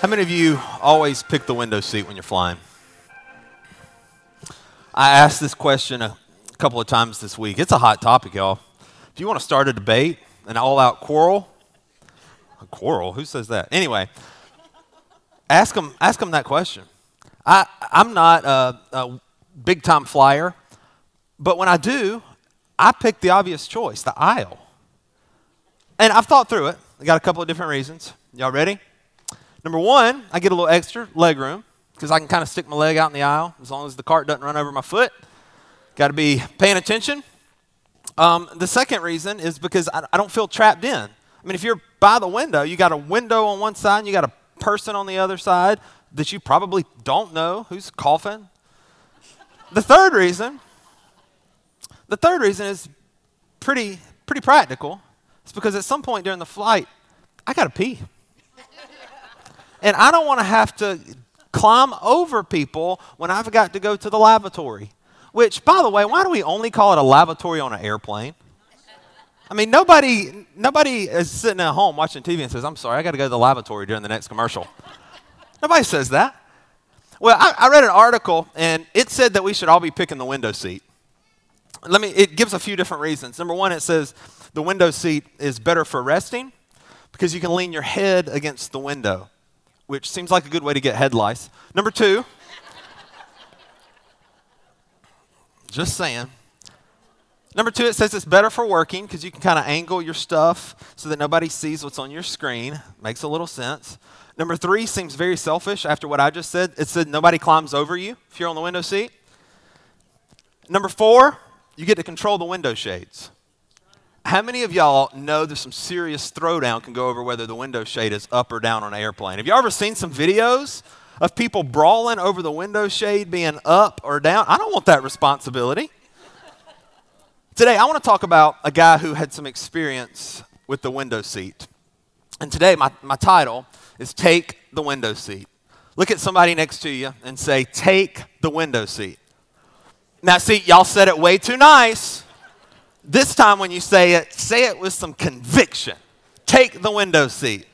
How many of you always pick the window seat when you're flying? I asked this question a couple of times this week. It's a hot topic, y'all. If you want to start a debate, an all out quarrel, a quarrel? Who says that? Anyway, ask them, ask them that question. I, I'm not a, a big time flyer, but when I do, I pick the obvious choice, the aisle. And I've thought through it. I got a couple of different reasons. Y'all ready? Number one, I get a little extra leg room because I can kind of stick my leg out in the aisle as long as the cart doesn't run over my foot. Got to be paying attention. Um, the second reason is because I, I don't feel trapped in. I mean, if you're by the window, you got a window on one side and you got a person on the other side that you probably don't know who's coughing. The third reason, the third reason is pretty pretty practical. It's because at some point during the flight, I got to pee. And I don't want to have to climb over people when I've got to go to the lavatory. Which, by the way, why do we only call it a lavatory on an airplane? I mean, nobody, nobody is sitting at home watching TV and says, I'm sorry, I got to go to the lavatory during the next commercial. nobody says that. Well, I, I read an article and it said that we should all be picking the window seat. Let me, it gives a few different reasons. Number one, it says the window seat is better for resting because you can lean your head against the window which seems like a good way to get head lice. Number two, just saying. Number two, it says it's better for working because you can kind of angle your stuff so that nobody sees what's on your screen. Makes a little sense. Number three seems very selfish after what I just said. It said nobody climbs over you if you're on the window seat. Number four, you get to control the window shades. How many of y'all know there's some serious throwdown can go over whether the window shade is up or down on an airplane? Have y'all ever seen some videos of people brawling over the window shade being up or down? I don't want that responsibility. Today, I want to talk about a guy who had some experience with the window seat. And today, my, my title is Take the Window Seat. Look at somebody next to you and say, Take the window seat. Now, see, y'all said it way too nice. This time, when you say it, say it with some conviction. Take the window seat.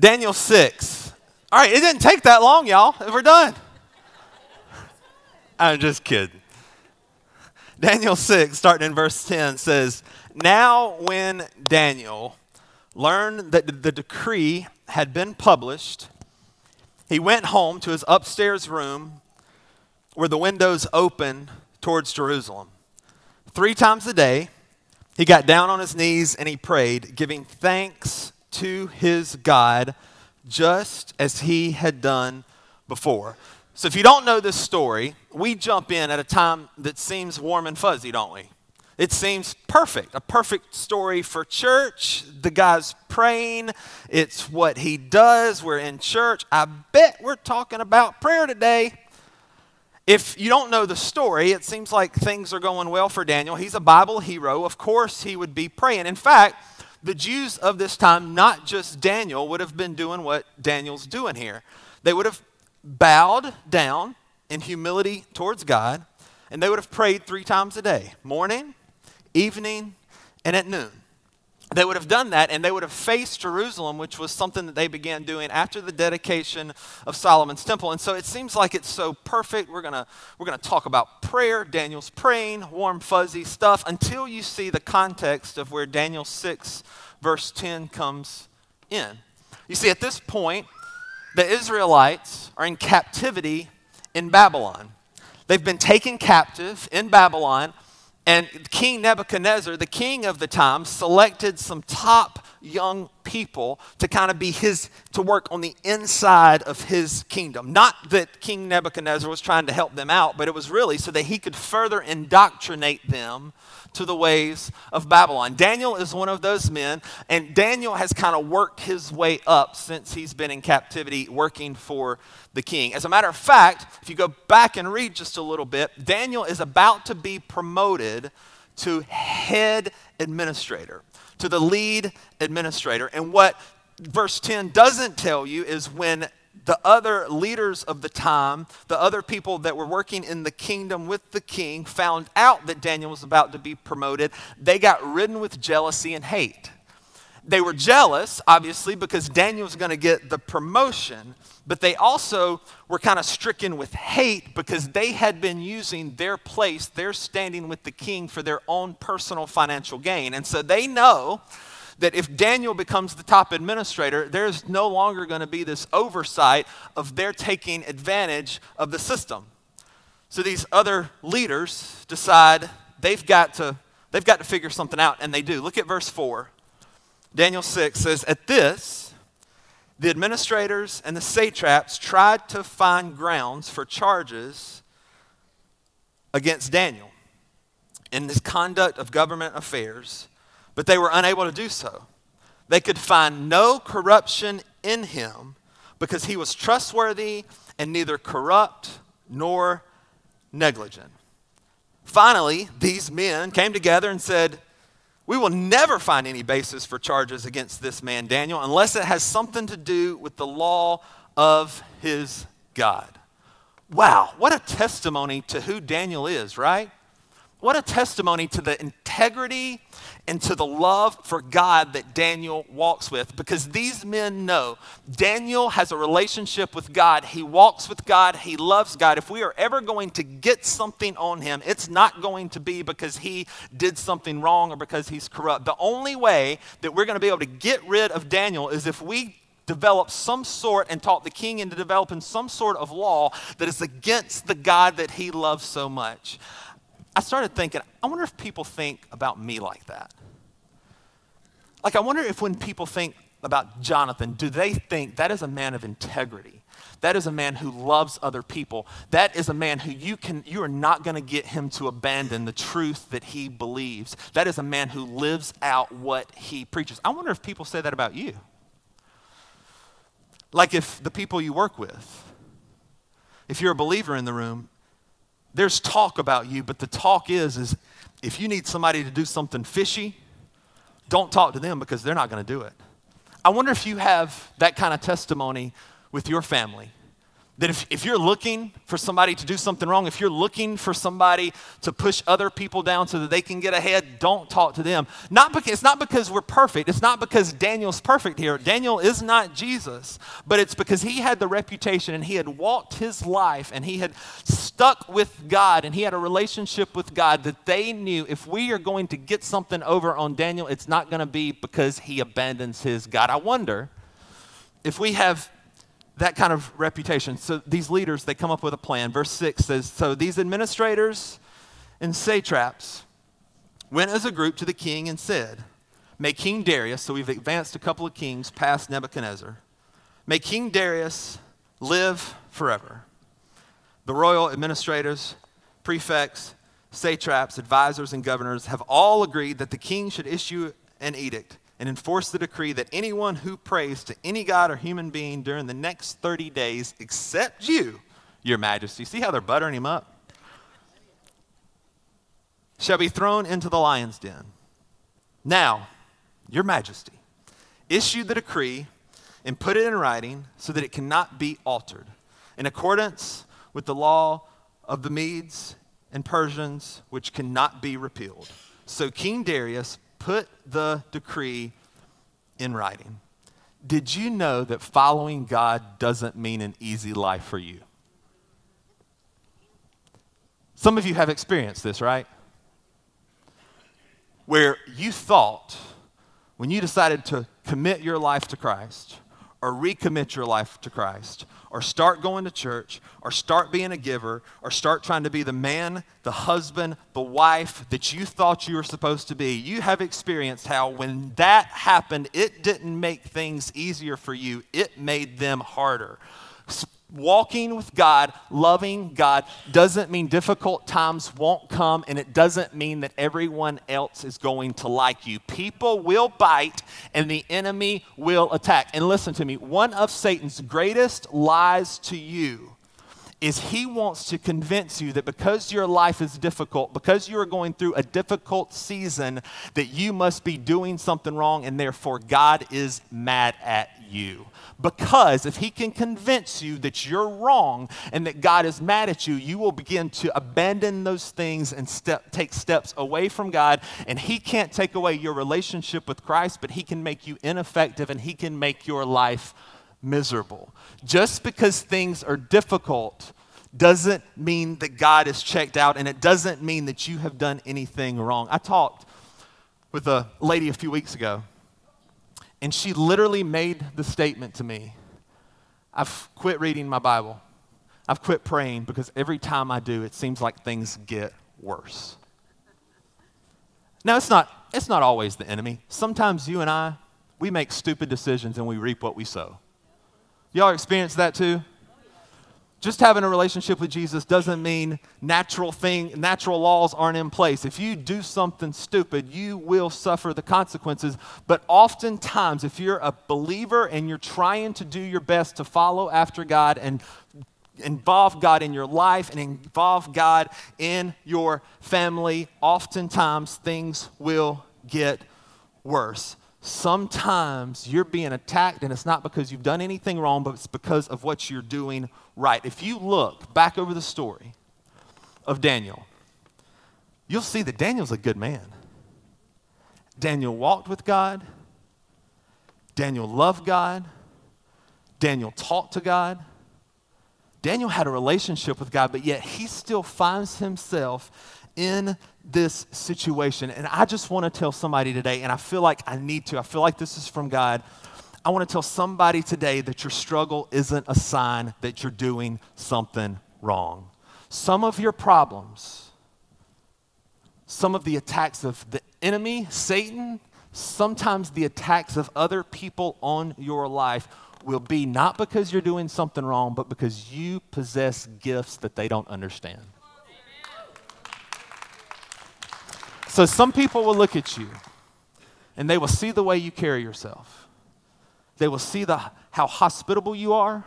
Daniel 6. All right, it didn't take that long, y'all. We're done. I'm just kidding. Daniel 6, starting in verse 10, says, Now when Daniel learned that the decree had been published, he went home to his upstairs room where the windows open towards Jerusalem. Three times a day, he got down on his knees and he prayed, giving thanks to his God just as he had done before. So, if you don't know this story, we jump in at a time that seems warm and fuzzy, don't we? It seems perfect, a perfect story for church. The guy's praying, it's what he does. We're in church. I bet we're talking about prayer today. If you don't know the story, it seems like things are going well for Daniel. He's a Bible hero. Of course, he would be praying. In fact, the Jews of this time, not just Daniel, would have been doing what Daniel's doing here. They would have bowed down in humility towards God, and they would have prayed three times a day morning, evening, and at noon. They would have done that and they would have faced Jerusalem, which was something that they began doing after the dedication of Solomon's temple. And so it seems like it's so perfect. We're going we're going to talk about prayer. Daniel's praying, warm, fuzzy stuff, until you see the context of where Daniel 6, verse 10 comes in. You see, at this point, the Israelites are in captivity in Babylon. They've been taken captive in Babylon and King Nebuchadnezzar, the king of the time, selected some top young people to kind of be his, to work on the inside of his kingdom. Not that King Nebuchadnezzar was trying to help them out, but it was really so that he could further indoctrinate them to the ways of Babylon. Daniel is one of those men, and Daniel has kind of worked his way up since he's been in captivity working for the king. As a matter of fact, if you go back and read just a little bit, Daniel is about to be promoted to head administrator, to the lead administrator. And what verse 10 doesn't tell you is when the other leaders of the time, the other people that were working in the kingdom with the king, found out that Daniel was about to be promoted, they got ridden with jealousy and hate. They were jealous, obviously, because Daniel was going to get the promotion, but they also were kind of stricken with hate because they had been using their place, their standing with the king for their own personal financial gain. And so they know that if Daniel becomes the top administrator, there's no longer going to be this oversight of their taking advantage of the system. So these other leaders decide they've got to, they've got to figure something out, and they do. Look at verse 4. Daniel 6 says, At this, the administrators and the satraps tried to find grounds for charges against Daniel in his conduct of government affairs but they were unable to do so. They could find no corruption in him because he was trustworthy and neither corrupt nor negligent. Finally, these men came together and said, We will never find any basis for charges against this man, Daniel, unless it has something to do with the law of his God. Wow, what a testimony to who Daniel is, right? What a testimony to the integrity and to the love for God that Daniel walks with because these men know Daniel has a relationship with God. He walks with God, he loves God. If we are ever going to get something on him, it's not going to be because he did something wrong or because he's corrupt. The only way that we're going to be able to get rid of Daniel is if we develop some sort and talk the king into developing some sort of law that is against the God that he loves so much. I started thinking, I wonder if people think about me like that. Like, I wonder if when people think about Jonathan, do they think that is a man of integrity? That is a man who loves other people. That is a man who you can you are not going to get him to abandon the truth that he believes. That is a man who lives out what he preaches. I wonder if people say that about you. Like if the people you work with, if you're a believer in the room, there's talk about you, but the talk is, is if you need somebody to do something fishy, don't talk to them because they're not going to do it. I wonder if you have that kind of testimony with your family that if, if you're looking for somebody to do something wrong, if you're looking for somebody to push other people down so that they can get ahead, don't talk to them. Not because, it's not because we're perfect. It's not because Daniel's perfect here. Daniel is not Jesus, but it's because he had the reputation and he had walked his life and he had stuck with God and he had a relationship with God that they knew if we are going to get something over on Daniel, it's not going to be because he abandons his God. I wonder if we have that kind of reputation. So these leaders, they come up with a plan. Verse 6 says So these administrators and satraps went as a group to the king and said, May King Darius, so we've advanced a couple of kings past Nebuchadnezzar, may King Darius live forever. The royal administrators, prefects, satraps, advisors, and governors have all agreed that the king should issue an edict and enforce the decree that anyone who prays to any god or human being during the next 30 days, except you, your majesty, see how they're buttering him up? Shall be thrown into the lion's den. Now, your majesty, issue the decree and put it in writing so that it cannot be altered, in accordance with the law of the Medes and Persians, which cannot be repealed. So King Darius put the decree in writing. Did you know that following God doesn't mean an easy life for you? Some of you have experienced this, right? Where you thought, when you decided to commit your life to Christ, or recommit your life to Christ, or start going to church, or start being a giver, or start trying to be the man, the husband, the wife that you thought you were supposed to be, you have experienced how when that happened, it didn't make things easier for you, it made them harder walking with God, loving God, doesn't mean difficult times won't come, and it doesn't mean that everyone else is going to like you. People will bite, and the enemy will attack. And listen to me one of Satan's greatest lies to you is he wants to convince you that because your life is difficult, because you are going through a difficult season, that you must be doing something wrong and therefore God is mad at you. Because if he can convince you that you're wrong and that God is mad at you, you will begin to abandon those things and step, take steps away from God. And he can't take away your relationship with Christ, but he can make you ineffective and he can make your life miserable. Just because things are difficult doesn't mean that God is checked out, and it doesn't mean that you have done anything wrong. I talked with a lady a few weeks ago, and she literally made the statement to me I've quit reading my Bible. I've quit praying because every time I do, it seems like things get worse. Now, it's not, it's not always the enemy. Sometimes you and I, we make stupid decisions and we reap what we sow. Y'all experience that too? Just having a relationship with Jesus doesn't mean natural thing, natural laws aren't in place. If you do something stupid, you will suffer the consequences. But oftentimes, if you're a believer and you're trying to do your best to follow after God and involve God in your life and involve God in your family, oftentimes things will get worse sometimes you're being attacked and it's not because you've done anything wrong, but it's because of what you're doing right. If you look back over the story of Daniel, you'll see that Daniel's a good man. Daniel walked with God, Daniel loved God, Daniel talked to God. Daniel had a relationship with God, but yet he still finds himself in this situation. And I just want to tell somebody today, and I feel like I need to, I feel like this is from God. I want to tell somebody today that your struggle isn't a sign that you're doing something wrong. Some of your problems, some of the attacks of the enemy, Satan, sometimes the attacks of other people on your life will be not because you're doing something wrong, but because you possess gifts that they don't understand. So some people will look at you and they will see the way you carry yourself. They will see the, how hospitable you are.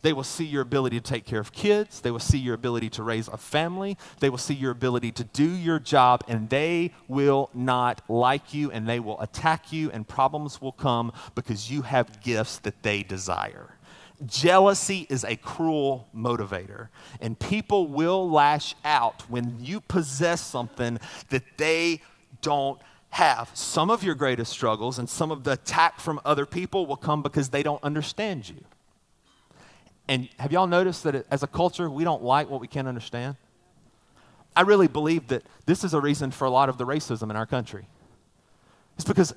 They will see your ability to take care of kids. They will see your ability to raise a family. They will see your ability to do your job, and they will not like you and they will attack you, and problems will come because you have gifts that they desire. Jealousy is a cruel motivator, and people will lash out when you possess something that they don't have. Some of your greatest struggles and some of the attack from other people will come because they don't understand you. And have y'all noticed that as a culture, we don't like what we can't understand? I really believe that this is a reason for a lot of the racism in our country. It's because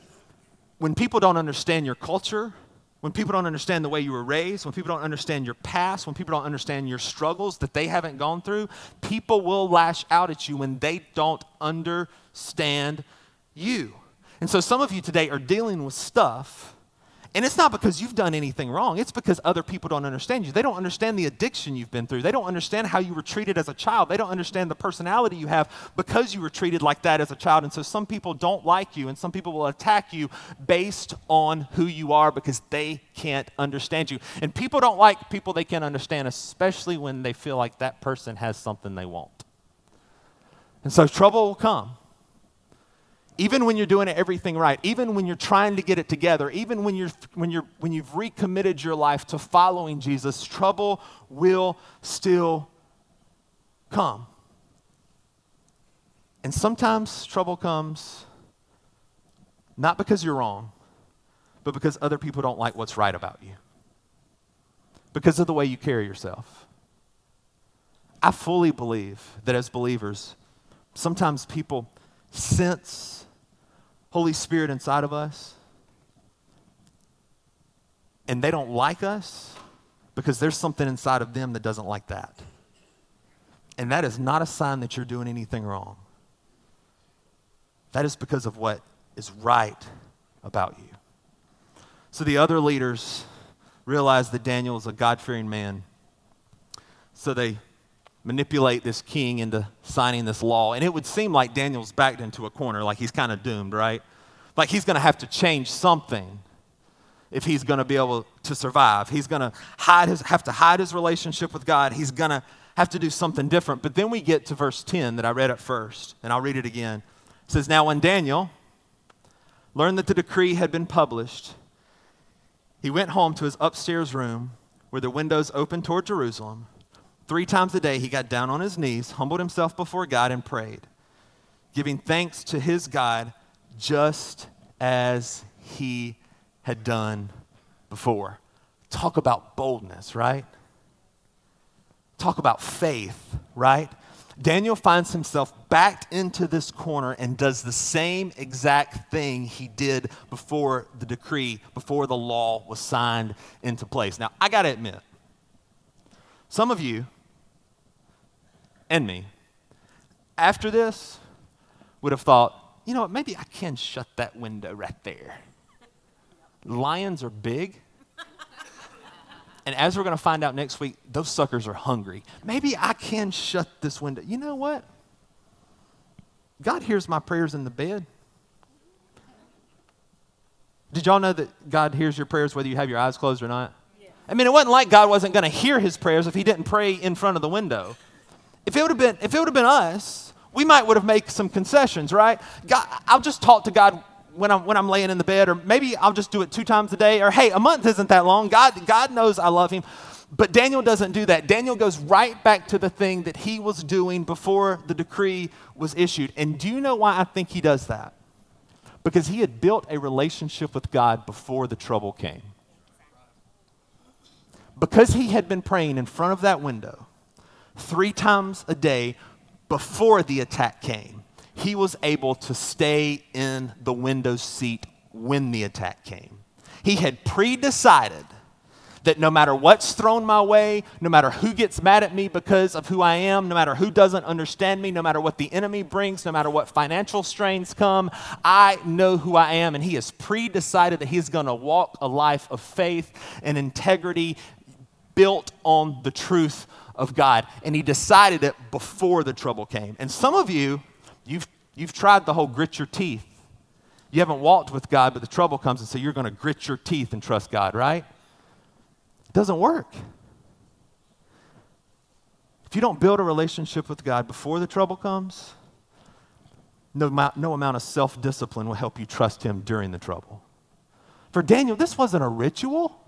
when people don't understand your culture, when people don't understand the way you were raised, when people don't understand your past, when people don't understand your struggles that they haven't gone through, people will lash out at you when they don't understand you. And so some of you today are dealing with stuff and it's not because you've done anything wrong, it's because other people don't understand you. They don't understand the addiction you've been through. They don't understand how you were treated as a child. They don't understand the personality you have because you were treated like that as a child. And so some people don't like you, and some people will attack you based on who you are because they can't understand you. And people don't like people they can't understand, especially when they feel like that person has something they want. And so trouble will come even when you're doing everything right, even when you're trying to get it together, even when, you're, when, you're, when you've recommitted your life to following Jesus, trouble will still come. And sometimes trouble comes not because you're wrong, but because other people don't like what's right about you, because of the way you carry yourself. I fully believe that as believers, sometimes people sense Holy Spirit inside of us. and they don't like us because there's something inside of them that doesn't like that. And that is not a sign that you're doing anything wrong. That is because of what is right about you. So the other leaders realize that Daniel is a God fearing man. So they manipulate this king into signing this law. And it would seem like Daniel's backed into a corner, like he's kind of doomed, right? Like he's going to have to change something if he's going to be able to survive. He's going to hide his, have to hide his relationship with God. He's going to have to do something different. But then we get to verse 10 that I read at first, and I'll read it again. It says, Now when Daniel learned that the decree had been published, he went home to his upstairs room where the windows opened toward Jerusalem. Three times a day, he got down on his knees, humbled himself before God, and prayed, giving thanks to his God just as he had done before. Talk about boldness, right? Talk about faith, right? Daniel finds himself backed into this corner and does the same exact thing he did before the decree, before the law was signed into place. Now, I got to admit, some of you and me, after this, would have thought, you know what, maybe I can shut that window right there. Lions are big. And as we're going to find out next week, those suckers are hungry. Maybe I can shut this window. You know what? God hears my prayers in the bed. Did y'all know that God hears your prayers whether you have your eyes closed or not? Yeah. I mean, it wasn't like God wasn't going to hear his prayers if he didn't pray in front of the window. If it would have been, if it would have been us, we might would have made some concessions, right? God, I'll just talk to God when I'm, when I'm laying in the bed, or maybe I'll just do it two times a day, or hey, a month isn't that long. God, God knows I love him. But Daniel doesn't do that. Daniel goes right back to the thing that he was doing before the decree was issued. And do you know why I think he does that? Because he had built a relationship with God before the trouble came. Because he had been praying in front of that window three times a day before the attack came he was able to stay in the window seat when the attack came. He had pre decided that no matter what's thrown my way, no matter who gets mad at me because of who I am, no matter who doesn't understand me, no matter what the enemy brings, no matter what financial strains come, I know who I am. And he has pre decided that he's going to walk a life of faith and integrity built on the truth of God. And he decided it before the trouble came. And some of you, You've, you've tried the whole grit your teeth. You haven't walked with God, but the trouble comes and so you're going to grit your teeth and trust God, right? It doesn't work. If you don't build a relationship with God before the trouble comes, no, no amount of self discipline will help you trust Him during the trouble. For Daniel, this wasn't a ritual.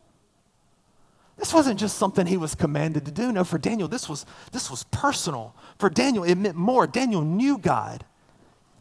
This wasn't just something he was commanded to do. No, for Daniel, this was, this was personal. For Daniel, it meant more. Daniel knew God.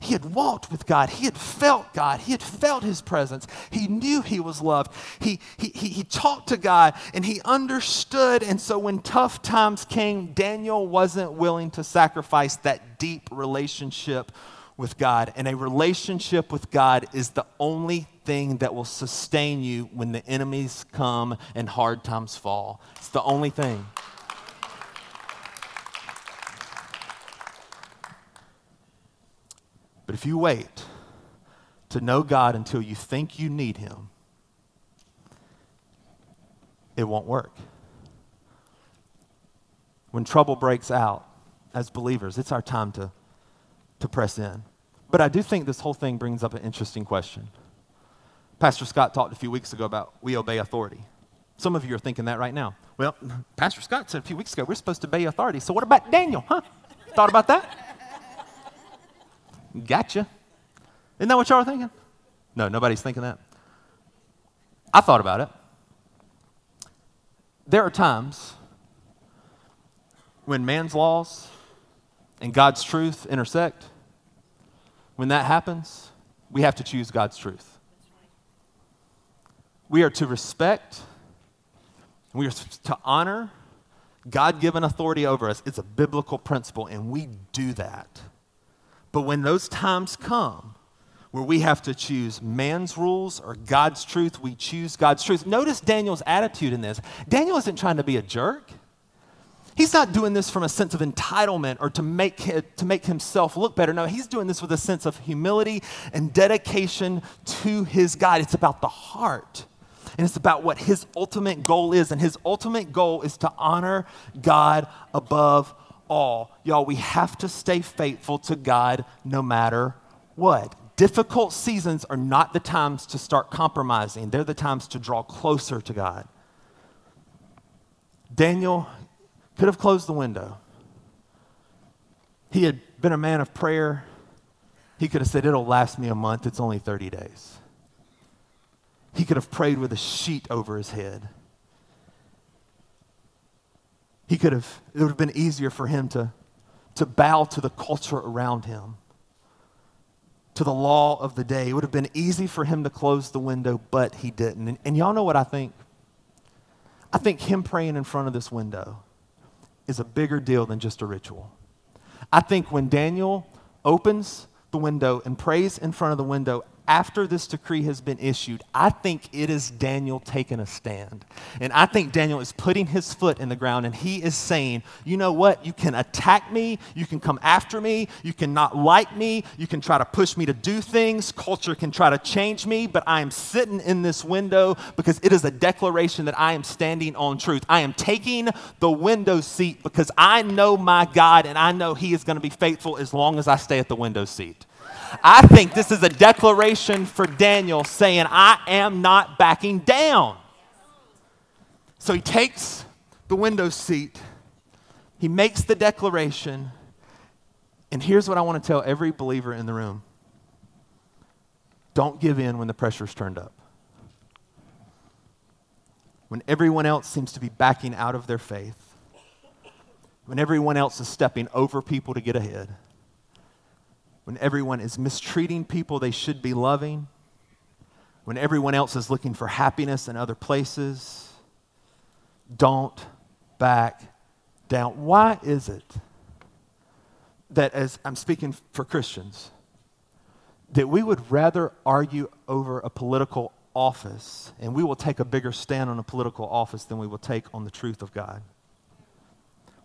He had walked with God. He had felt God. He had felt his presence. He knew he was loved. He, he, he, he talked to God and he understood. And so when tough times came, Daniel wasn't willing to sacrifice that deep relationship with God. And a relationship with God is the only thing that will sustain you when the enemies come and hard times fall. It's the only thing. But if you wait to know God until you think you need Him, it won't work. When trouble breaks out as believers, it's our time to, to press in. But I do think this whole thing brings up an interesting question. Pastor Scott talked a few weeks ago about we obey authority. Some of you are thinking that right now. Well, Pastor Scott said a few weeks ago we're supposed to obey authority. So what about Daniel, huh? Thought about that? Gotcha. Isn't that what y'all are thinking? No, nobody's thinking that. I thought about it. There are times when man's laws and God's truth intersect. When that happens, we have to choose God's truth. We are to respect, we are to honor God given authority over us. It's a biblical principle, and we do that. But when those times come, where we have to choose man's rules or God's truth. We choose God's truth. Notice Daniel's attitude in this. Daniel isn't trying to be a jerk. He's not doing this from a sense of entitlement or to make, to make himself look better. No, he's doing this with a sense of humility and dedication to his God. It's about the heart. And it's about what his ultimate goal is. And his ultimate goal is to honor God above all. Y'all, we have to stay faithful to God no matter what. Difficult seasons are not the times to start compromising, they're the times to draw closer to God. Daniel could have closed the window. He had been a man of prayer. He could have said, It'll last me a month, it's only 30 days. He could have prayed with a sheet over his head. He could have, it would have been easier for him to, to bow to the culture around him, to the law of the day. It would have been easy for him to close the window, but he didn't. And, and y'all know what I think? I think him praying in front of this window is a bigger deal than just a ritual. I think when Daniel opens the window and prays in front of the window after this decree has been issued, I think it is Daniel taking a stand. And I think Daniel is putting his foot in the ground and he is saying, you know what? You can attack me, you can come after me, you can not like me, you can try to push me to do things, culture can try to change me, but I am sitting in this window because it is a declaration that I am standing on truth. I am taking the window seat because I know my God and I know he is going to be faithful as long as I stay at the window seat. I think this is a declaration for Daniel saying, I am not backing down. So he takes the window seat, he makes the declaration, and here's what I want to tell every believer in the room don't give in when the pressure's turned up. When everyone else seems to be backing out of their faith, when everyone else is stepping over people to get ahead when everyone is mistreating people they should be loving, when everyone else is looking for happiness in other places, don't back down. Why is it that, as I'm speaking for Christians, that we would rather argue over a political office and we will take a bigger stand on a political office than we will take on the truth of God?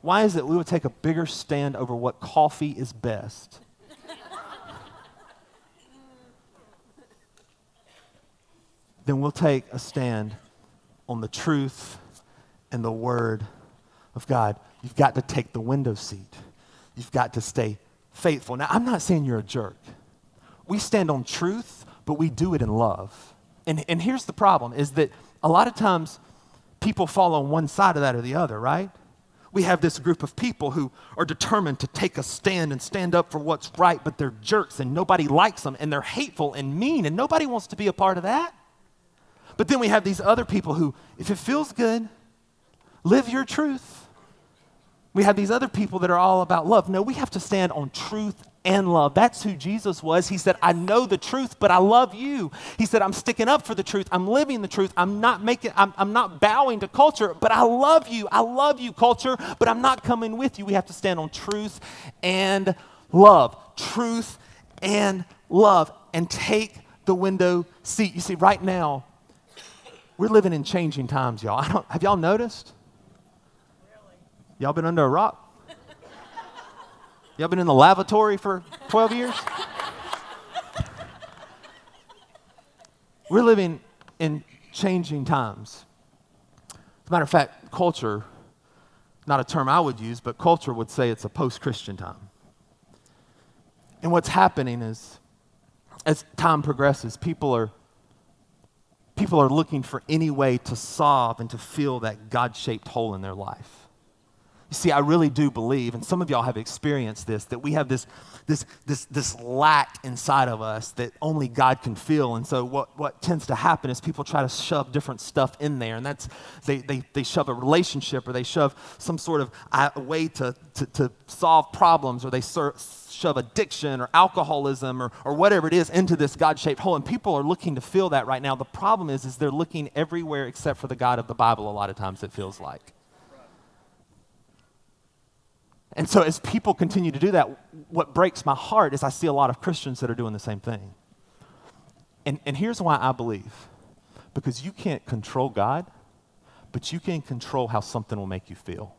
Why is it we would take a bigger stand over what coffee is best then we'll take a stand on the truth and the word of God. You've got to take the window seat. You've got to stay faithful. Now, I'm not saying you're a jerk. We stand on truth, but we do it in love. And, and here's the problem is that a lot of times people fall on one side of that or the other, right? We have this group of people who are determined to take a stand and stand up for what's right, but they're jerks and nobody likes them and they're hateful and mean and nobody wants to be a part of that. But then we have these other people who, if it feels good, live your truth. We have these other people that are all about love. No, we have to stand on truth and love. That's who Jesus was. He said, I know the truth, but I love you. He said, I'm sticking up for the truth. I'm living the truth. I'm not making, I'm, I'm not bowing to culture, but I love you. I love you, culture, but I'm not coming with you. We have to stand on truth and love. Truth and love. And take the window seat. You see, right now, we're living in changing times, y'all. Have y'all noticed? Y'all been under a rock? y'all been in the lavatory for 12 years? We're living in changing times. As a matter of fact, culture, not a term I would use, but culture would say it's a post Christian time. And what's happening is, as time progresses, people are people are looking for any way to solve and to fill that God shaped hole in their life. You see, I really do believe, and some of y'all have experienced this, that we have this, this, this, this lack inside of us that only God can fill. And so, what, what tends to happen is people try to shove different stuff in there. And that's, they, they, they shove a relationship or they shove some sort of uh, way to, to, to solve problems or they ser- shove addiction or alcoholism or, or whatever it is into this God-shaped hole. And people are looking to fill that right now. The problem is, is they're looking everywhere except for the God of the Bible a lot of times, it feels like. And so as people continue to do that, what breaks my heart is I see a lot of Christians that are doing the same thing. And, and here's why I believe because you can't control God, but you can control how something will make you feel.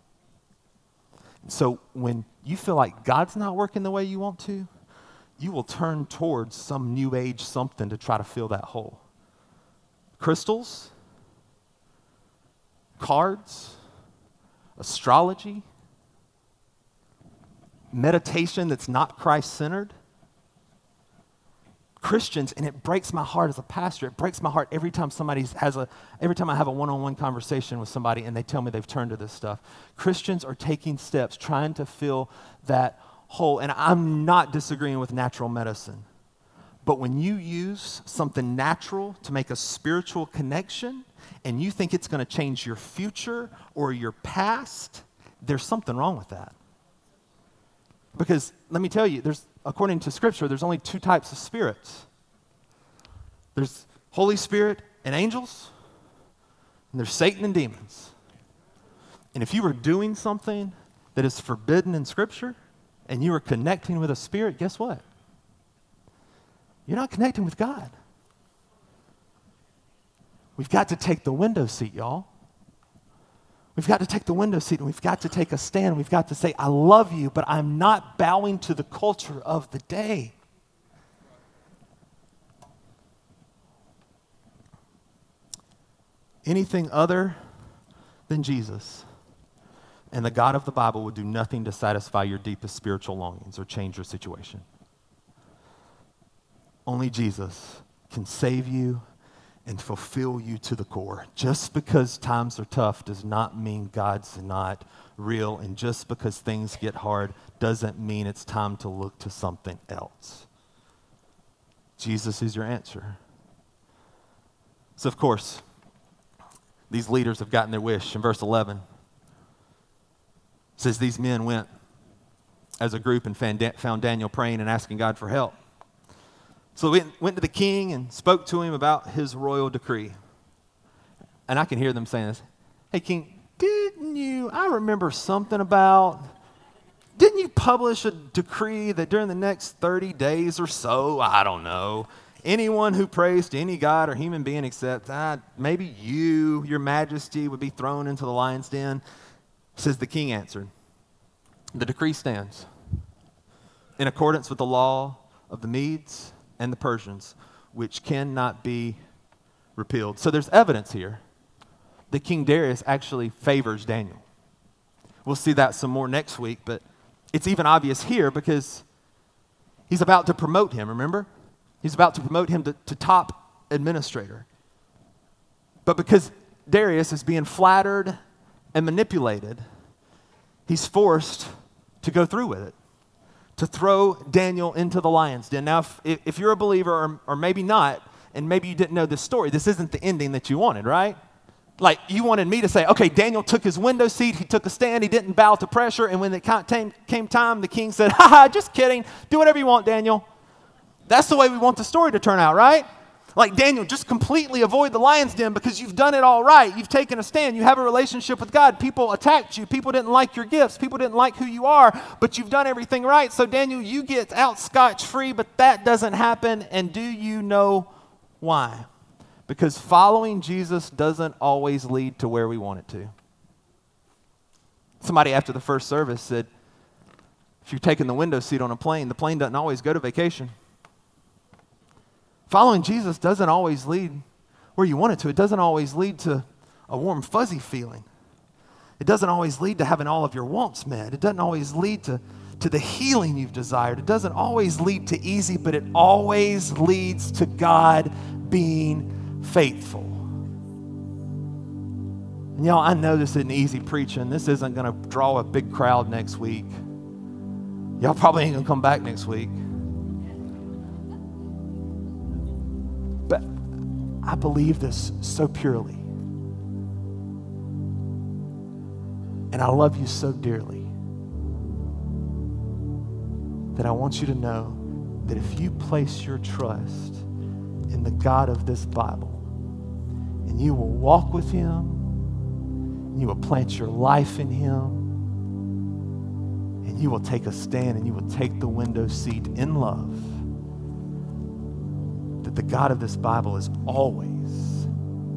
So when you feel like God's not working the way you want to, you will turn towards some new age something to try to fill that hole. Crystals, cards, astrology, meditation that's not Christ centered. Christians, and it breaks my heart as a pastor. It breaks my heart every time somebody has a, every time I have a one on one conversation with somebody and they tell me they've turned to this stuff. Christians are taking steps trying to fill that hole. And I'm not disagreeing with natural medicine. But when you use something natural to make a spiritual connection and you think it's going to change your future or your past, there's something wrong with that. Because let me tell you, there's according to scripture, there's only two types of spirits. There's Holy Spirit and angels, and there's Satan and demons. And if you were doing something that is forbidden in scripture and you were connecting with a spirit, guess what? You're not connecting with God. We've got to take the window seat, y'all. We've got to take the window seat and we've got to take a stand. We've got to say, I love you, but I'm not bowing to the culture of the day. Anything other than Jesus and the God of the Bible would do nothing to satisfy your deepest spiritual longings or change your situation. Only Jesus can save you and fulfill you to the core. Just because times are tough does not mean God's not real, and just because things get hard doesn't mean it's time to look to something else. Jesus is your answer. So, of course, these leaders have gotten their wish. In verse 11, says these men went as a group and found Daniel praying and asking God for help. So we went to the king and spoke to him about his royal decree. And I can hear them saying this Hey, king, didn't you? I remember something about. Didn't you publish a decree that during the next 30 days or so, I don't know, anyone who prays to any god or human being except uh, maybe you, your majesty, would be thrown into the lion's den? Says the king answered, The decree stands in accordance with the law of the Medes and the Persians, which cannot be repealed. So there's evidence here that King Darius actually favors Daniel. We'll see that some more next week, but it's even obvious here because he's about to promote him, remember? He's about to promote him to, to top administrator. But because Darius is being flattered and manipulated, he's forced to go through with it to throw Daniel into the lion's den. Now, if, if you're a believer, or, or maybe not, and maybe you didn't know this story, this isn't the ending that you wanted, right? Like, you wanted me to say, okay, Daniel took his window seat, he took a stand, he didn't bow to pressure, and when it came, came time, the king said, ha, just kidding, do whatever you want, Daniel. That's the way we want the story to turn out, right? Like Daniel, just completely avoid the lion's den because you've done it all right. You've taken a stand. You have a relationship with God. People attacked you. People didn't like your gifts. People didn't like who you are, but you've done everything right. So, Daniel, you get out scotch free, but that doesn't happen. And do you know why? Because following Jesus doesn't always lead to where we want it to. Somebody after the first service said, if you're taking the window seat on a plane, the plane doesn't always go to vacation. Following Jesus doesn't always lead where you want it to. It doesn't always lead to a warm, fuzzy feeling. It doesn't always lead to having all of your wants met. It doesn't always lead to, to the healing you've desired. It doesn't always lead to easy, but it always leads to God being faithful. And y'all, I know this isn't easy preaching. This isn't going to draw a big crowd next week. Y'all probably ain't going to come back next week. I believe this so purely. And I love you so dearly that I want you to know that if you place your trust in the God of this Bible and you will walk with Him, and you will plant your life in Him, and you will take a stand and you will take the window seat in love that the God of this Bible is always,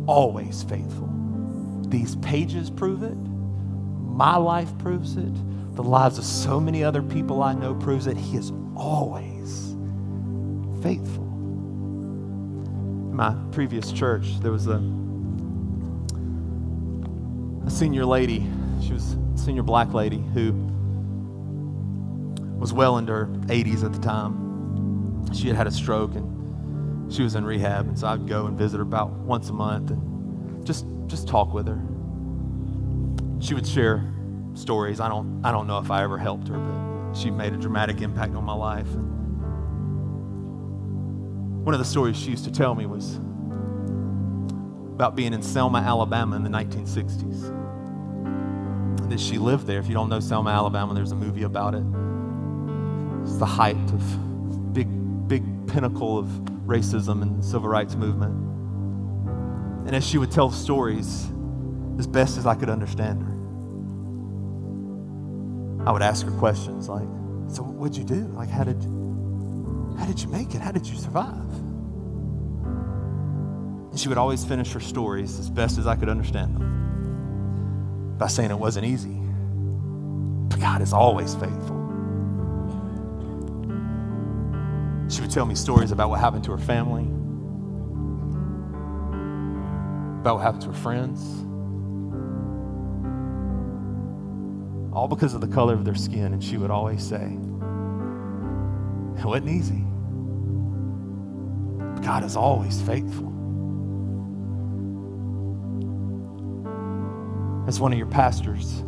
always faithful. These pages prove it. My life proves it. The lives of so many other people I know proves it. He is always faithful. In my previous church, there was a, a senior lady. She was a senior black lady who was well into her 80s at the time. She had had a stroke and she was in rehab, and so I'd go and visit her about once a month and just just talk with her. She would share stories. I don't I don't know if I ever helped her, but she made a dramatic impact on my life. One of the stories she used to tell me was about being in Selma, Alabama in the 1960s. That she lived there. If you don't know Selma, Alabama, there's a movie about it. It's the height of big, big pinnacle of racism and civil rights movement. And as she would tell stories, as best as I could understand her, I would ask her questions like, "So what'd you do? Like, how did, how did you make it? How did you survive?" And she would always finish her stories as best as I could understand them by saying it wasn't easy, but God is always faithful. She would tell me stories about what happened to her family, about what happened to her friends, all because of the color of their skin. And she would always say, It wasn't easy. But God is always faithful. As one of your pastors,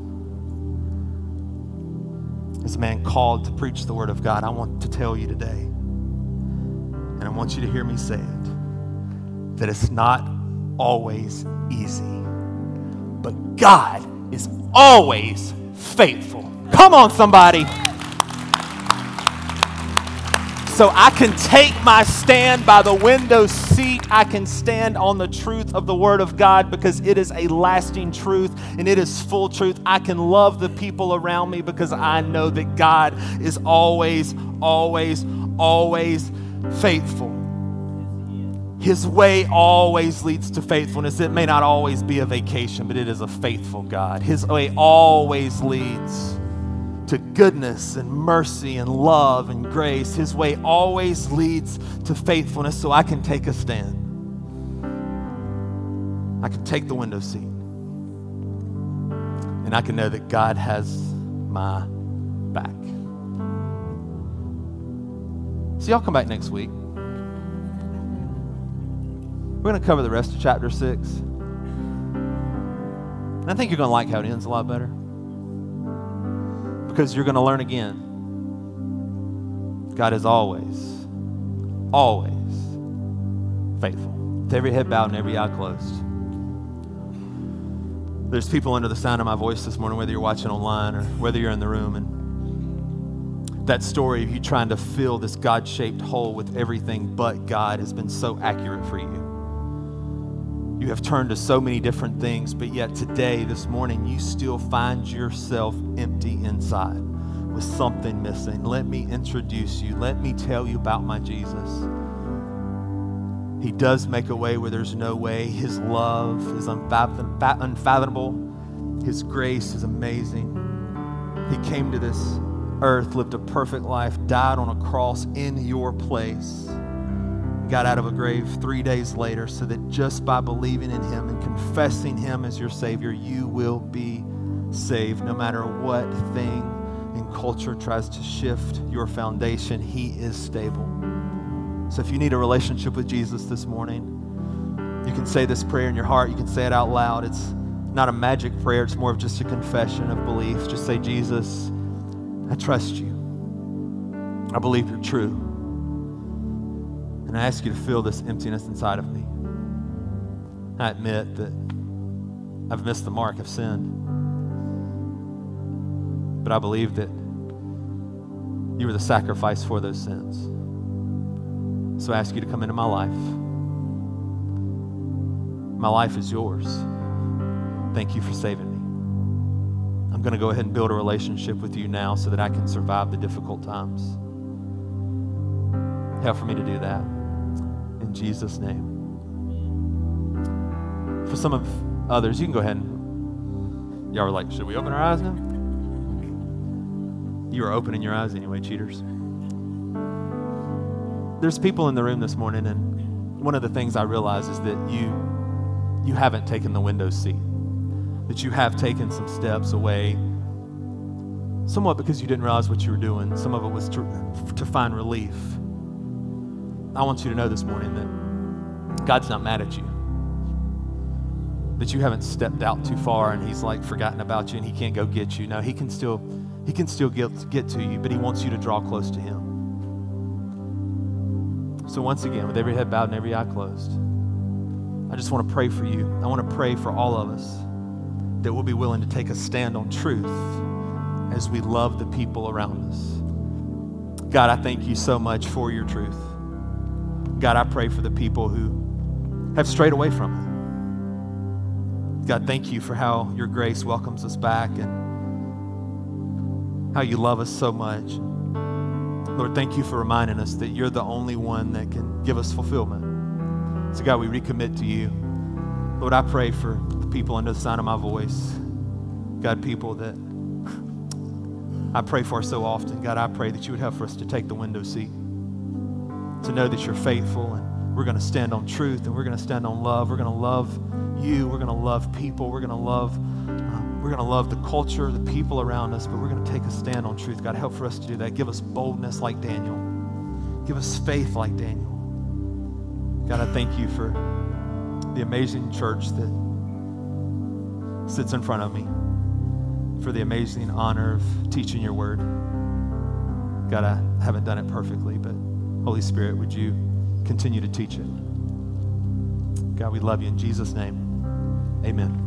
as a man called to preach the word of God, I want to tell you today and I want you to hear me say it, that it's not always easy. But God is always faithful. Come on, somebody. So I can take my stand by the window seat. I can stand on the truth of the Word of God because it is a lasting truth and it is full truth. I can love the people around me because I know that God is always, always, always faithful. His way always leads to faithfulness. It may not always be a vacation, but it is a faithful God. His way always leads to goodness and mercy and love and grace. His way always leads to faithfulness, so I can take a stand. I can take the window seat. And I can know that God has my So, y'all come back next week. We're going to cover the rest of chapter 6. And I think you're going to like how it ends a lot better. Because you're going to learn again. God is always, always faithful. With every head bowed and every eye closed. There's people under the sound of my voice this morning, whether you're watching online or whether you're in the room, and that story of you trying to fill this God shaped hole with everything but God has been so accurate for you. You have turned to so many different things, but yet today, this morning, you still find yourself empty inside with something missing. Let me introduce you. Let me tell you about my Jesus. He does make a way where there's no way. His love is unfathomable. His grace is amazing. He came to this earth, lived a perfect life, died on a cross in your place, got out of a grave three days later, so that just by believing in Him and confessing Him as your Savior, you will be saved. No matter what thing in culture tries to shift your foundation, He is stable. So if you need a relationship with Jesus this morning, you can say this prayer in your heart. You can say it out loud. It's not a magic prayer, it's more of just a confession of belief. Just say, Jesus, I trust you. I believe you're true. And I ask you to fill this emptiness inside of me. I admit that I've missed the mark, I've sinned. But I believe that you were the sacrifice for those sins. So I ask you to come into my life. My life is yours. Thank you for saving me. I'm going to go ahead and build a relationship with you now so that I can survive the difficult times. Help for me to do that. In Jesus' name. For some of others, you can go ahead and y'all were like, should we open our eyes now? You are opening your eyes anyway, cheaters. There's people in the room this morning, and one of the things I realize is that you you haven't taken the window seat. That you have taken some steps away, somewhat because you didn't realize what you were doing. Some of it was to, to find relief. I want you to know this morning that God's not mad at you that you haven't stepped out too far and he's like forgotten about you and he can't go get you. No, he can still he can still get, get to you, but he wants you to draw close to him. So once again, with every head bowed and every eye closed, I just want to pray for you. I want to pray for all of us that we'll be willing to take a stand on truth as we love the people around us. God, I thank you so much for your truth. God, I pray for the people who have strayed away from it. God, thank you for how your grace welcomes us back and how you love us so much. Lord, thank you for reminding us that you're the only one that can give us fulfillment. So, God, we recommit to you. Lord, I pray for people under the sound of my voice. God, people that I pray for so often. God, I pray that you would help for us to take the window seat, to know that you're faithful, and we're going to stand on truth, and we're going to stand on love. We're going to love you. We're going to love people. We're going to love. Uh, we're going to love the culture, the people around us, but we're going to take a stand on truth. God, help for us to do that. Give us boldness like Daniel. Give us faith like Daniel. God, I thank you for the amazing church that sits in front of me, for the amazing honor of teaching your word. God, I haven't done it perfectly, but Holy Spirit, would you continue to teach it? God, we love you in Jesus' name. Amen.